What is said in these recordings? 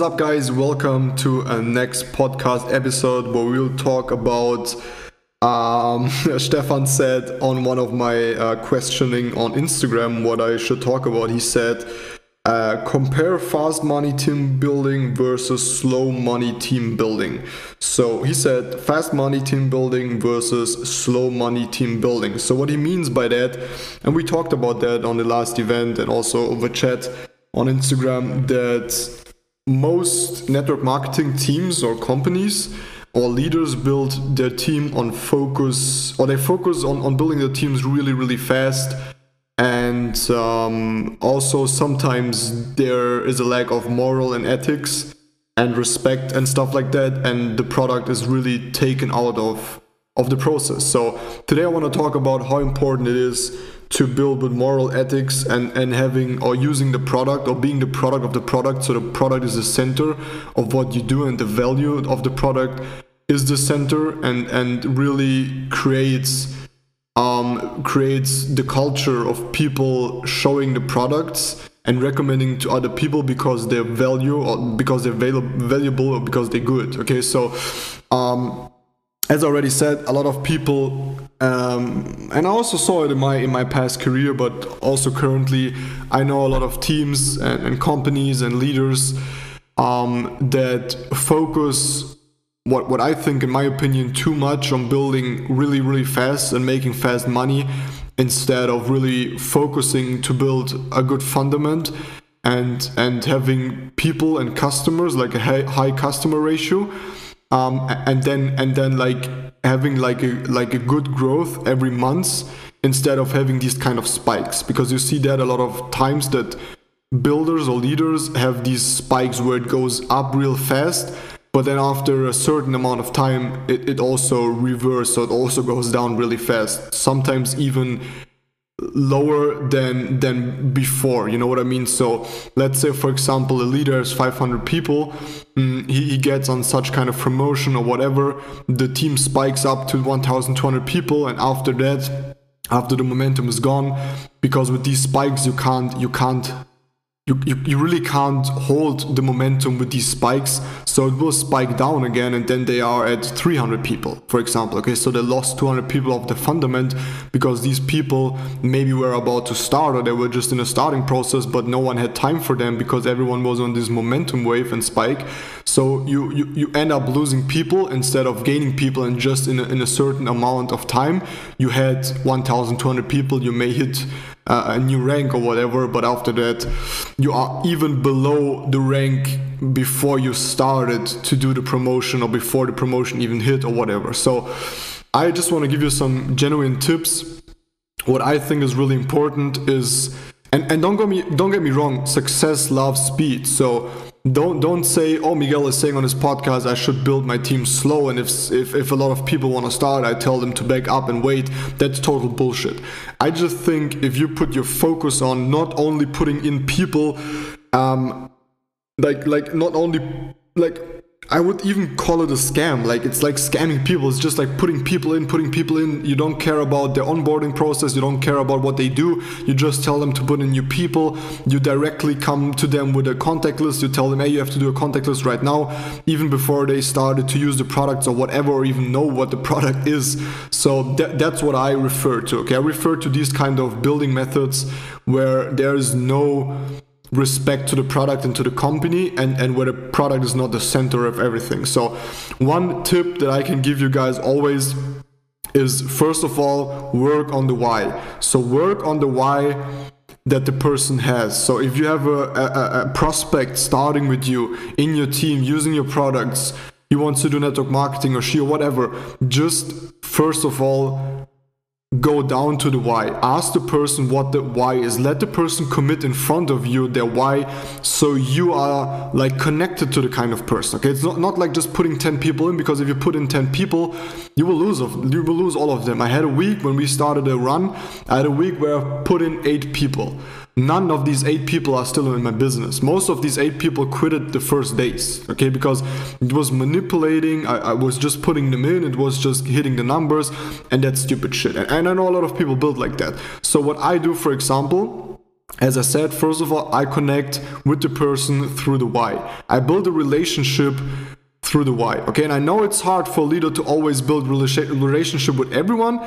What's up, guys? Welcome to a next podcast episode where we'll talk about. Um, Stefan said on one of my uh, questioning on Instagram what I should talk about. He said, uh, compare fast money team building versus slow money team building. So he said fast money team building versus slow money team building. So what he means by that, and we talked about that on the last event and also over chat on Instagram, that most network marketing teams or companies or leaders build their team on focus or they focus on, on building their teams really really fast. And um, also sometimes there is a lack of moral and ethics and respect and stuff like that. And the product is really taken out of of the process so today i want to talk about how important it is to build with moral ethics and, and having or using the product or being the product of the product. So the product is the center of what you do and the value of the product is the center and, and really creates um, creates the culture of people showing the products and recommending to other people because they're value or because they're valuable or because they're good. Okay, so um, as already said, a lot of people, um, and I also saw it in my in my past career, but also currently, I know a lot of teams and, and companies and leaders um, that focus what what I think, in my opinion, too much on building really really fast and making fast money instead of really focusing to build a good fundament and and having people and customers like a high, high customer ratio um, and then and then like having like a like a good growth every month instead of having these kind of spikes. Because you see that a lot of times that builders or leaders have these spikes where it goes up real fast but then after a certain amount of time it, it also reverses so it also goes down really fast. Sometimes even lower than than before you know what i mean? So let's say for example a leader has 500 people mm, he, he gets on such kind of promotion or whatever the team spikes up to 1200 people and after that after the momentum is gone because with these spikes you can't you can't you, you, you really can't hold the momentum with these spikes. So it will spike down again and then they are at 300 people for example. Okay so they lost 200 people of the fundament because these people maybe were about to start or they were just in a starting process but no one had time for them because everyone was on this momentum wave and spike. So you you, you end up losing people instead of gaining people and just in a, in a certain amount of time you had 1200 people you may hit uh, a new rank or whatever but after that you are even below the rank before you started to do the promotion or before the promotion even hit or whatever. So i just want to give you some genuine tips. What i think is really important is and, and don't get me don't get me wrong success loves speed. So don't don't say oh miguel is saying on his podcast i should build my team slow and if if, if a lot of people want to start i tell them to back up and wait. That's total bullshit. I just think if you put your focus on not only putting in people um like like not only like I would even call it a scam. Like it's like scamming people. It's just like putting people in, putting people in. You don't care about their onboarding process. You don't care about what they do. You just tell them to put in new people. You directly come to them with a contact list. You tell them, hey, you have to do a contact list right now, even before they started to use the products or whatever, or even know what the product is. So that, that's what I refer to. Okay, I refer to these kind of building methods where there is no respect to the product and to the company and, and where the product is not the center of everything. So one tip that I can give you guys always is first of all work on the why. So work on the why that the person has. So if you have a, a, a prospect starting with you in your team using your products, he wants to do network marketing or she or whatever, just first of all go down to the why ask the person what the why is. Let the person commit in front of you their why so you are like connected to the kind of person okay? It's not, not like just putting 10 people in because if you put in 10 people you will lose of you will lose all of them. I had a week when we started a run. I had a week where i put in eight people none of these eight people are still in my business. Most of these eight people quitted the first days, okay, because it was manipulating. I, I was just putting them in, it was just hitting the numbers, and that stupid shit. And, and I know a lot of people build like that. So, what I do, for example, as I said, first of all, I connect with the person through the why. I build a relationship through the why. Okay, and I know it's hard for a leader to always build relationship with everyone.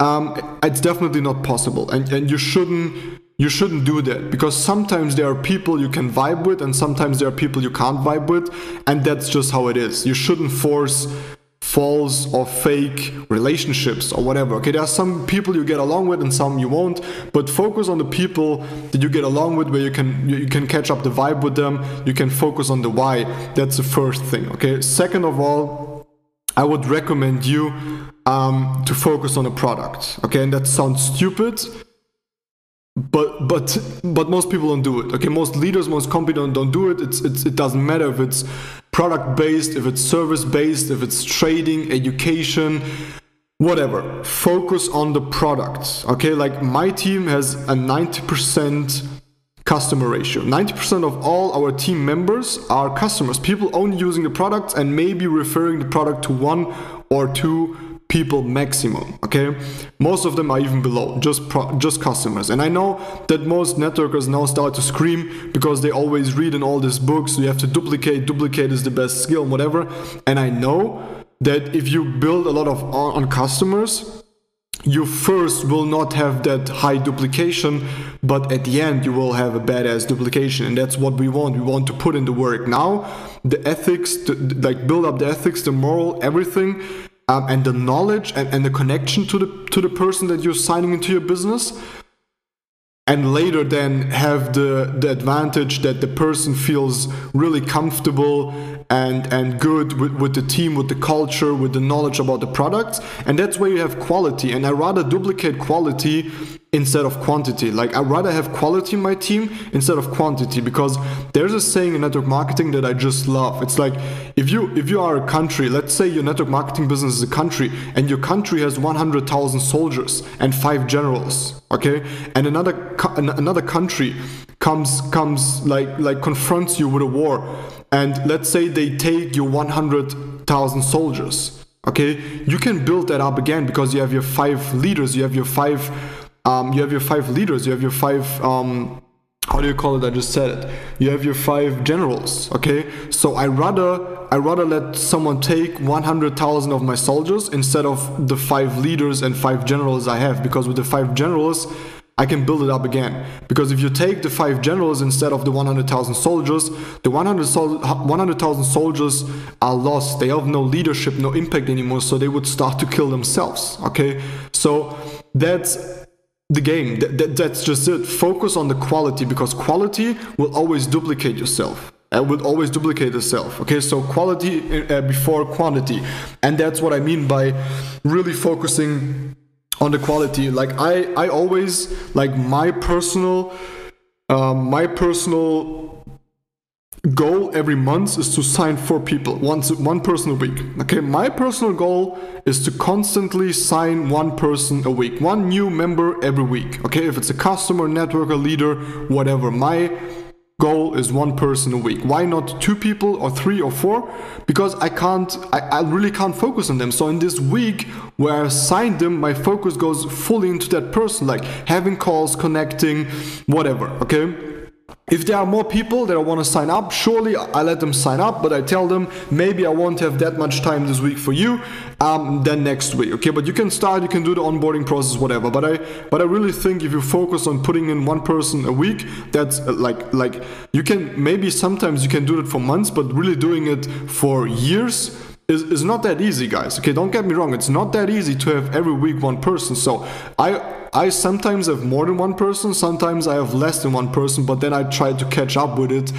Um, it's definitely not possible, and and you shouldn't you shouldn't do that because sometimes there are people you can vibe with and sometimes there are people you can't vibe with and that's just how it is. You shouldn't force false or fake relationships or whatever okay? There are some people you get along with and some you won't but focus on the people that you get along with where you can you can catch up the vibe with them. You can focus on the why. That's the first thing okay? Second of all i would recommend you um, to focus on a product okay? And that sounds stupid but but but most people don't do it okay? Most leaders most companies don't, do it. It's, it's it doesn't matter if it's product based if it's service based if it's trading education whatever. Focus on the product okay? Like my team has a 90% customer ratio. 90% of all our team members are customers. People only using the products and maybe referring the product to one or two people maximum okay? Most of them are even below just just customers. And i know that most networkers now start to scream because they always read in all these books you have to duplicate duplicate is the best skill whatever. And i know that if you build a lot of on, on customers you first will not have that high duplication but at the end you will have a badass duplication. And that's what we want. We want to put in the work. Now the ethics the, like build up the ethics the moral everything um, and the knowledge and, and the connection to the to the person that you're signing into your business. And later then have the the advantage that the person feels really comfortable and and good with, with the team with the culture with the knowledge about the products and that's where you have quality. And i rather duplicate quality instead of quantity. Like I'd rather have quality in my team instead of quantity because there's a saying in network marketing that I just love. It's like if you if you are a country, let's say your network marketing business is a country and your country has 100,000 soldiers and five generals, okay? And another another country comes comes like like confronts you with a war and let's say they take your 100,000 soldiers, okay? You can build that up again because you have your five leaders, you have your five um, you have your five leaders, you have your five um, how do you call it? I just said it. You have your five generals, okay? So I rather I rather let someone take 100,000 of my soldiers instead of the five leaders and five generals I have because with the five generals I can build it up again. Because if you take the five generals instead of the 100,000 soldiers, the 100,000 soldiers are lost. They have no leadership, no impact anymore, so they would start to kill themselves, okay? So that's the game. Th- th- that's just it. Focus on the quality because quality will always duplicate yourself. It will always duplicate itself. Okay, so quality uh, before quantity, and that's what I mean by really focusing on the quality. Like I, I always like my personal, um, my personal goal every month is to sign four people once one person a week. Okay my personal goal is to constantly sign one person a week one new member every week. Okay if it's a customer networker leader whatever my goal is one person a week. Why not two people or three or four? Because i can't I, I really can't focus on them. So in this week where i signed them my focus goes fully into that person like having calls connecting whatever okay if there are more people that I want to sign up, surely I let them sign up, but I tell them maybe I won't have that much time this week for you, um, then next week. Okay, but you can start, you can do the onboarding process, whatever. But I, but I really think if you focus on putting in one person a week, that's uh, like, like you can maybe sometimes you can do it for months, but really doing it for years is, is not that easy, guys. Okay, don't get me wrong. It's not that easy to have every week one person. So I I sometimes have more than one person, sometimes I have less than one person, but then I try to catch up with it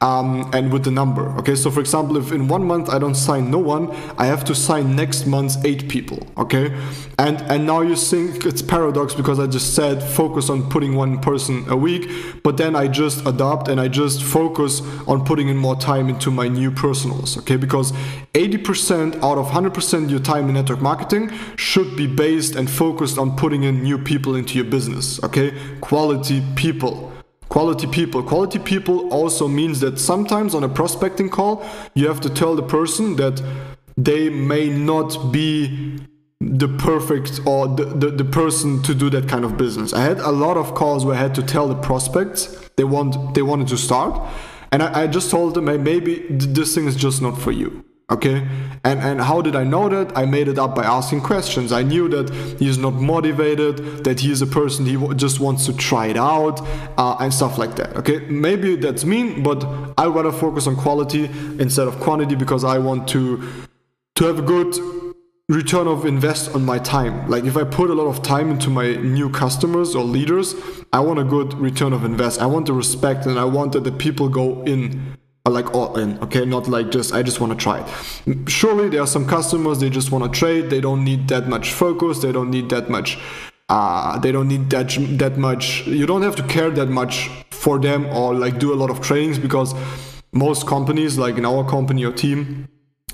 um, and with the number. Okay, so for example, if in one month I don't sign no one, I have to sign next month eight people. Okay, and and now you think it's paradox because I just said focus on putting one person a week, but then I just adopt and I just focus on putting in more time into my new personals. Okay, because 80% out of 100% your time in network marketing should be based and focused on putting in new people into your business. Okay, quality people quality people. Quality people also means that sometimes on a prospecting call, you have to tell the person that they may not be the perfect or the, the, the person to do that kind of business. I had a lot of calls where I had to tell the prospects they want they wanted to start, and I, I just told them, hey, maybe this thing is just not for you okay? And and how did i know that? I made it up by asking questions. I knew that he's not motivated that he is a person he w- just wants to try it out uh, and stuff like that. Okay? Maybe that's mean but i rather focus on quality instead of quantity because i want to to have a good return of invest on my time. Like if i put a lot of time into my new customers or leaders i want a good return of invest. I want the respect and i want that the people go in like all in okay? Not like just i just want to try it. Surely there are some customers they just want to trade they don't need that much focus they don't need that much uh, they don't need that that much you don't have to care that much for them or like do a lot of trainings because most companies like in our company or team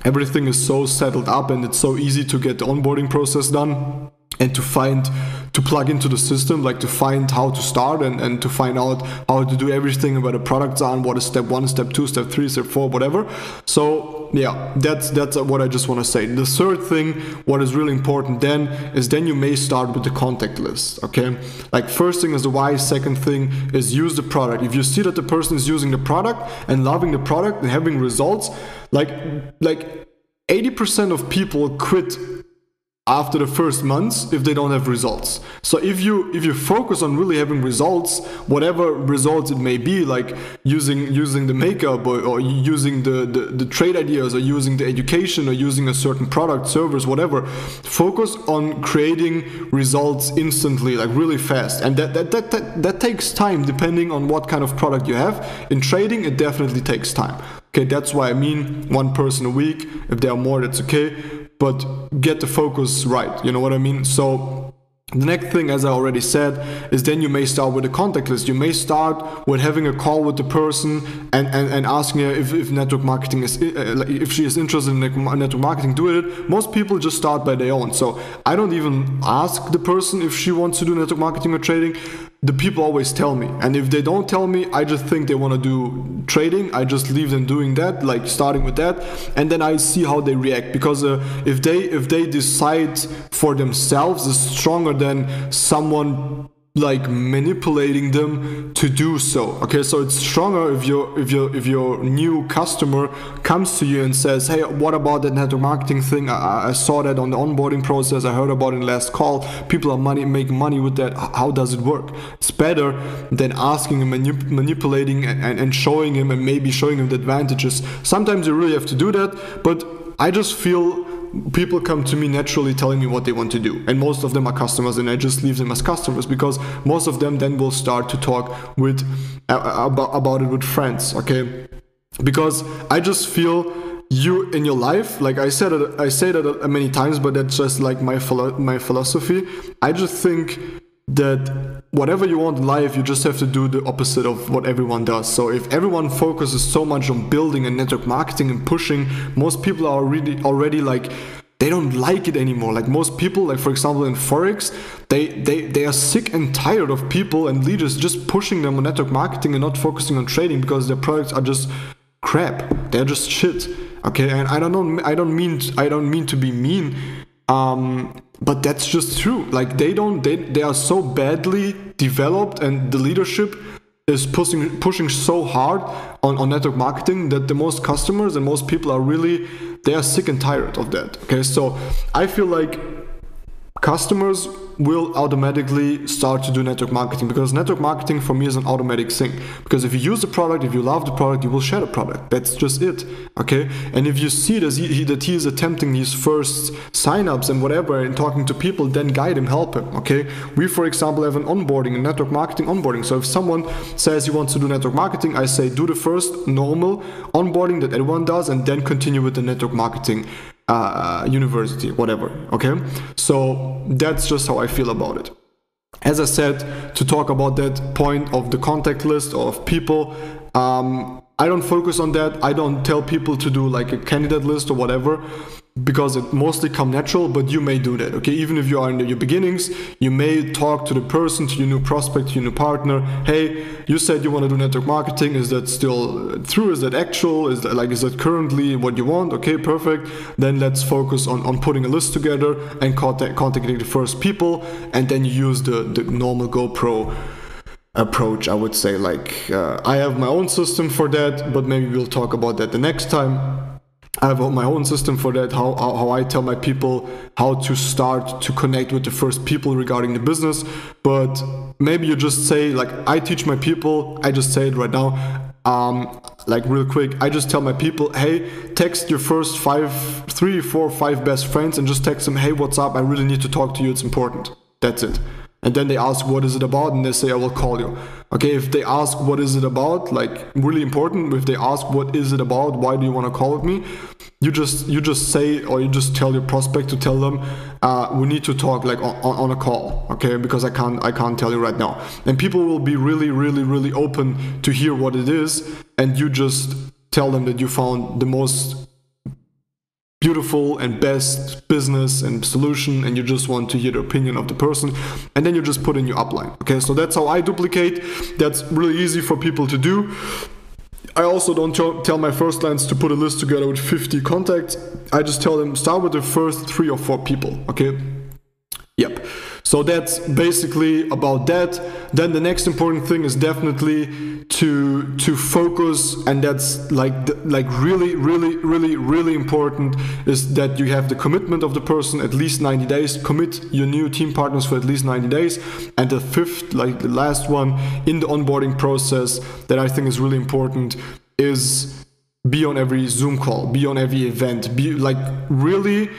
everything is so settled up and it's so easy to get the onboarding process done and to find to plug into the system like to find how to start and, and to find out how to do everything where the products are and what is step one step two step three step four whatever. So yeah that's that's what i just want to say. The third thing what is really important then is then you may start with the contact list okay? Like first thing is the why second thing is use the product. If you see that the person is using the product and loving the product and having results like like 80% of people quit after the first months if they don't have results. So if you if you focus on really having results whatever results it may be like using using the makeup or, or using the, the the trade ideas or using the education or using a certain product service whatever focus on creating results instantly like really fast. And that that, that that that takes time depending on what kind of product you have. In trading it definitely takes time. Okay that's why i mean one person a week. If there are more that's okay but get the focus right. You know what I mean? So the next thing, as I already said, is then you may start with a contact list. You may start with having a call with the person and, and, and asking her if, if network marketing is, uh, if she is interested in network marketing, do it. Most people just start by their own. So I don't even ask the person if she wants to do network marketing or trading the people always tell me. And if they don't tell me i just think they want to do trading. I just leave them doing that like starting with that. And then i see how they react. Because uh, if they if they decide for themselves is stronger than someone like manipulating them to do so okay? So it's stronger if your if your if your new customer comes to you and says hey what about that network marketing thing? I, I saw that on the onboarding process. I heard about it in last call. People are money making money with that. How does it work? It's better than asking and manip- manipulating and, and showing him and maybe showing him the advantages. Sometimes you really have to do that but i just feel people come to me naturally telling me what they want to do. And most of them are customers and i just leave them as customers because most of them then will start to talk with uh, about, about it with friends okay? Because i just feel you in your life like i said i say that many times but that's just like my philo- my philosophy. I just think that whatever you want in life, you just have to do the opposite of what everyone does. So if everyone focuses so much on building and network marketing and pushing, most people are already already like they don't like it anymore. Like most people, like for example in Forex, they, they, they are sick and tired of people and leaders just pushing them on network marketing and not focusing on trading because their products are just crap. They're just shit. Okay, and I don't know I don't mean I don't mean to be mean. Um, but that's just true. Like they don't they, they are so badly developed and the leadership is pushing pushing so hard on, on network marketing that the most customers and most people are really they are sick and tired of that. Okay so i feel like customers will automatically start to do network marketing because network marketing for me is an automatic thing. Because if you use the product if you love the product you will share the product. That's just it okay? And if you see that he, that he is attempting his first signups and whatever and talking to people then guide him help him okay? We for example have an onboarding a network marketing onboarding. So if someone says he wants to do network marketing i say do the first normal onboarding that everyone does and then continue with the network marketing uh, university, whatever. Okay, so that's just how I feel about it. As I said, to talk about that point of the contact list of people, um, I don't focus on that. I don't tell people to do like a candidate list or whatever. Because it mostly come natural but you may do that okay? Even if you are in your beginnings you may talk to the person to your new prospect to your new partner. Hey you said you want to do network marketing. Is that still true? Is that actual? Is that like is that currently what you want? Okay perfect. Then let's focus on, on putting a list together and contact, contacting the first people and then use the, the normal gopro approach i would say. Like uh, i have my own system for that but maybe we'll talk about that the next time I have my own system for that, how, how, how, I tell my people how to start to connect with the first people regarding the business. But maybe you just say, like, I teach my people, I just say it right now, um, like, real quick, I just tell my people, hey, text your first five, three, four, five best friends and just text them, hey, what's up? I really need to talk to you, it's important. That's it and then they ask what is it about? And they say i will call you. Okay if they ask what is it about? Like really important. If they ask what is it about? Why do you want to call with me? You just you just say or you just tell your prospect to tell them uh, we need to talk like on, on a call okay? Because i can't i can't tell you right now. And people will be really really really open to hear what it is and you just tell them that you found the most beautiful and best business and solution and you just want to hear the opinion of the person and then you just put in your upline okay? So that's how i duplicate. That's really easy for people to do. I also don't tell my first lines to put a list together with 50 contacts. I just tell them start with the first three or four people okay? Yep so that's basically about that. Then the next important thing is definitely to to focus, and that's like like really really really really important is that you have the commitment of the person at least 90 days. Commit your new team partners for at least 90 days. And the fifth, like the last one in the onboarding process that I think is really important is be on every Zoom call, be on every event, be like really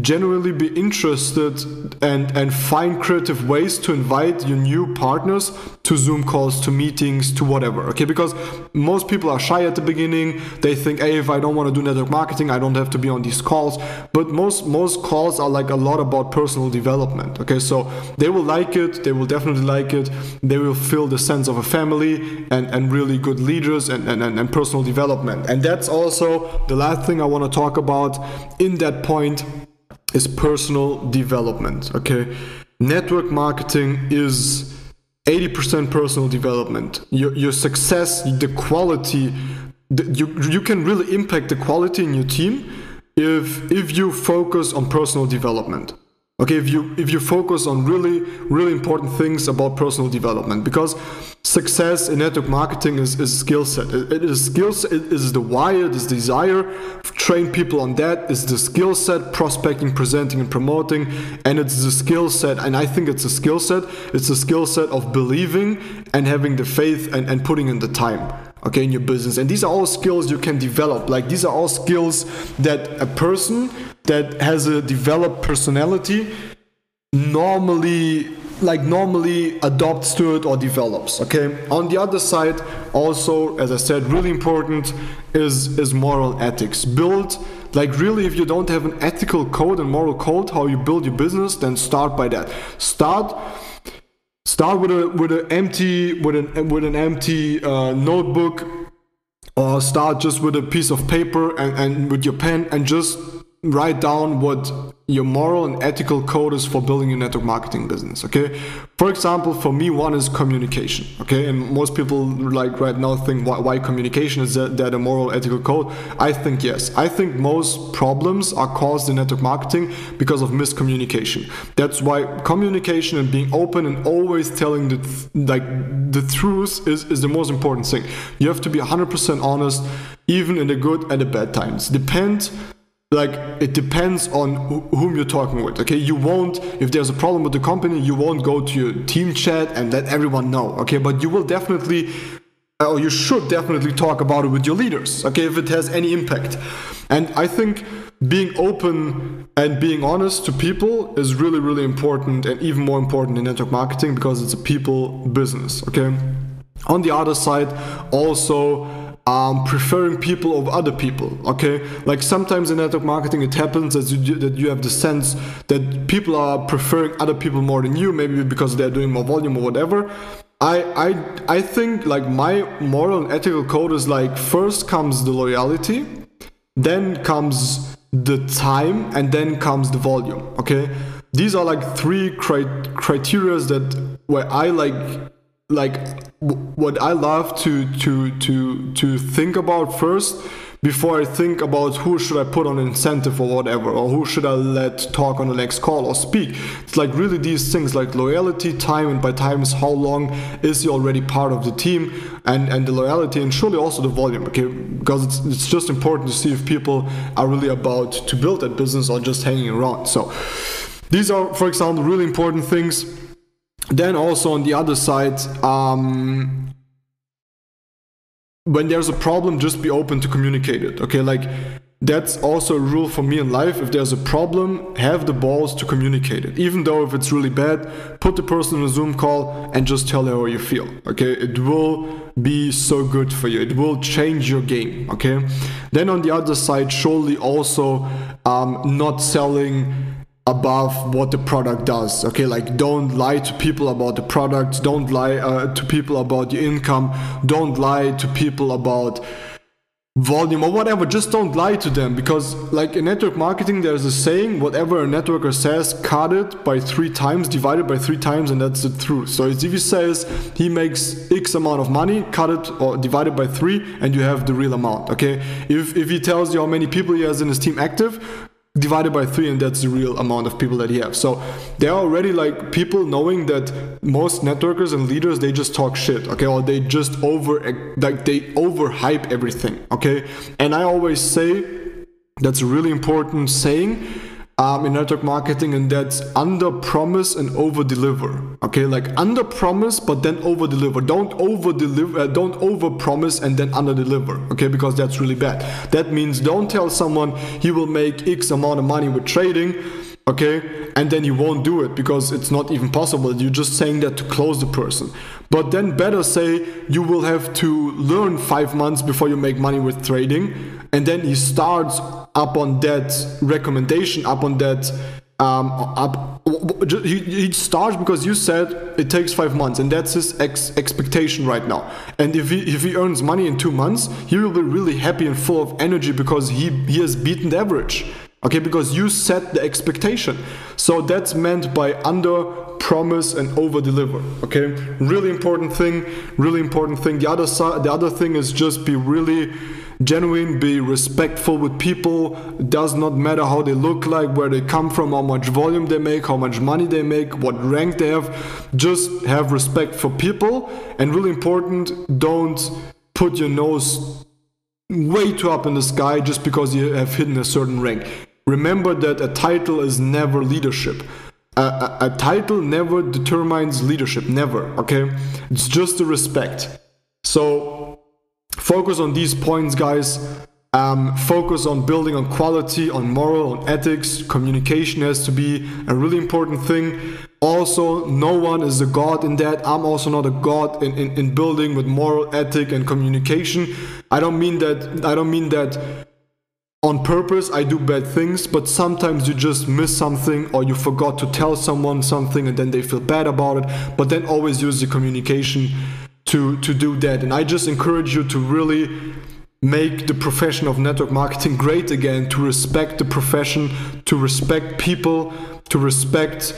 genuinely be interested and and find creative ways to invite your new partners to zoom calls to meetings to whatever okay? Because most people are shy at the beginning. They think hey if i don't want to do network marketing i don't have to be on these calls. But most most calls are like a lot about personal development okay? So they will like it they will definitely like it. They will feel the sense of a family and and really good leaders and and, and personal development. And that's also the last thing i want to talk about. In that point is personal development. Okay, network marketing is 80% personal development. Your, your success, the quality, the, you, you can really impact the quality in your team if if you focus on personal development okay if you if you focus on really really important things about personal development because success in network marketing is, is skill set. It, is skills it is the why it is desire train people on that is the skill set prospecting presenting and promoting and it's the skill set and i think it's a skill set it's a skill set of believing and having the faith and, and putting in the time okay in your business. And these are all skills you can develop. Like these are all skills that a person that has a developed personality normally like normally adopts to it or develops okay? On the other side also as i said really important is is moral ethics. Build like really if you don't have an ethical code and moral code how you build your business then start by that. Start start with a with an empty with an with an empty uh, notebook or start just with a piece of paper and, and with your pen and just write down what your moral and ethical code is for building your network marketing business okay? For example for me one is communication okay? And most people like right now think why, why communication? Is that, that a moral ethical code? I think yes. I think most problems are caused in network marketing because of miscommunication. That's why communication and being open and always telling the th- like the truth is, is the most important thing. You have to be 100% honest even in the good and the bad times. Depend like it depends on whom you're talking with okay? You won't if there's a problem with the company you won't go to your team chat and let everyone know okay? But you will definitely uh, or you should definitely talk about it with your leaders okay if it has any impact. And i think being open and being honest to people is really really important and even more important in network marketing because it's a people business okay? On the other side also um, preferring people over other people okay? Like sometimes in network marketing it happens that you, that you have the sense that people are preferring other people more than you maybe because they're doing more volume or whatever. I, I I think like my moral and ethical code is like first comes the loyalty then comes the time and then comes the volume okay? These are like three cri- criteria that where i like like what i love to to to to think about first before I think about who should I put on incentive or whatever, or who should I let talk on the next call or speak. It's like really these things like loyalty, time, and by time is how long is he already part of the team, and and the loyalty, and surely also the volume, okay? Because it's it's just important to see if people are really about to build that business or just hanging around. So these are, for example, really important things. Then also on the other side, um, when there's a problem just be open to communicate it okay? Like that's also a rule for me in life. If there's a problem have the balls to communicate it. Even though if it's really bad put the person in a zoom call and just tell her how you feel okay? It will be so good for you. It will change your game okay? Then on the other side surely also um, not selling above what the product does okay? Like don't lie to people about the product don't lie uh, to people about your income don't lie to people about volume or whatever just don't lie to them because like in network marketing there's a saying whatever a networker says cut it by three times divided by three times and that's the truth. So if he says he makes x amount of money cut it or divided by three and you have the real amount okay? If if he tells you how many people he has in his team active divided by three and that's the real amount of people that he has so there are already like people knowing that most networkers and leaders they just talk shit okay? Or they just over like they overhype everything okay? And i always say that's a really important saying um, in network marketing, and that's under promise and over deliver. Okay, like under promise, but then over deliver. Don't over deliver, uh, don't over promise and then under deliver. Okay, because that's really bad. That means don't tell someone he will make X amount of money with trading okay and then you won't do it because it's not even possible you're just saying that to close the person but then better say you will have to learn five months before you make money with trading and then he starts up on that recommendation, up on that um, up, he, he starts because you said it takes five months, and that's his ex- expectation right now. And if he if he earns money in two months, he will be really happy and full of energy because he he has beaten the average. Okay, because you set the expectation. So that's meant by under promise and over deliver. Okay, really important thing. Really important thing. The other side, the other thing is just be really genuine, be respectful with people. It does not matter how they look like, where they come from, how much volume they make, how much money they make, what rank they have. Just have respect for people. And really important, don't put your nose way too up in the sky just because you have hidden a certain rank. Remember that a title is never leadership. A, a, a, title never determines leadership, never, okay? It's just the respect. So focus on these points, guys. Um, focus on building on quality, on moral, on ethics. Communication has to be a really important thing. Also, no one is a god in that. I'm also not a god in, in, in building with moral, ethic, and communication. I don't mean that. I don't mean that on purpose I do bad things, but sometimes you just miss something or you forgot to tell someone something and then they feel bad about it. But then always use the communication to to do that and i just encourage you to really make the profession of network marketing great again to respect the profession to respect people to respect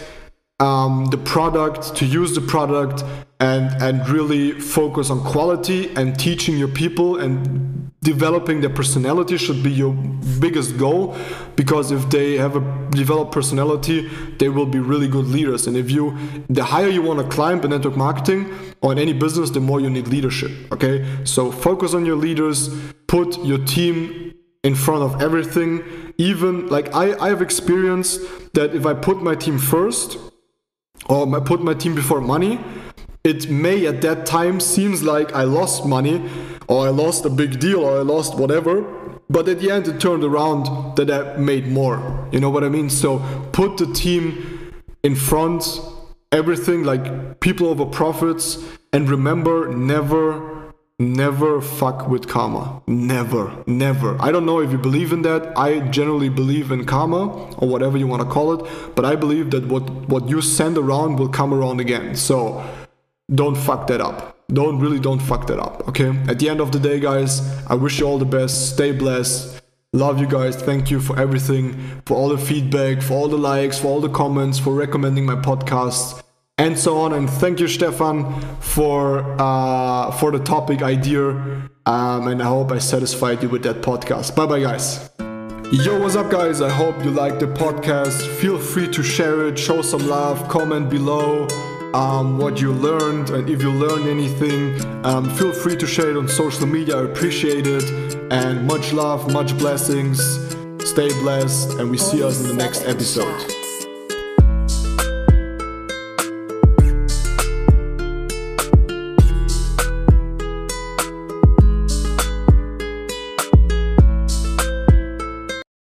um, the product to use the product and and really focus on quality and teaching your people and developing their personality should be your biggest goal because if they have a developed personality they will be really good leaders. And if you the higher you want to climb in network marketing or in any business the more you need leadership okay? So focus on your leaders put your team in front of everything. Even like i i have experienced that if i put my team first or I put my team before money it may at that time seems like I lost money or I lost a big deal or I lost whatever but at the end it turned around that I made more. You know what I mean? So put the team in front everything like people over profits and remember never never fuck with karma never never i don't know if you believe in that i generally believe in karma or whatever you want to call it but i believe that what what you send around will come around again so don't fuck that up. Don't really don't fuck that up. Okay. At the end of the day, guys, I wish you all the best. Stay blessed. Love you guys. Thank you for everything, for all the feedback, for all the likes, for all the comments, for recommending my podcast, and so on. And thank you, Stefan, for uh, for the topic idea. Um, and I hope I satisfied you with that podcast. Bye bye, guys. Yo, what's up, guys? I hope you liked the podcast. Feel free to share it, show some love, comment below um, what you learned, and if you learned anything, um, feel free to share it on social media. I appreciate it. And much love, much blessings. Stay blessed, and we see us in the next episode.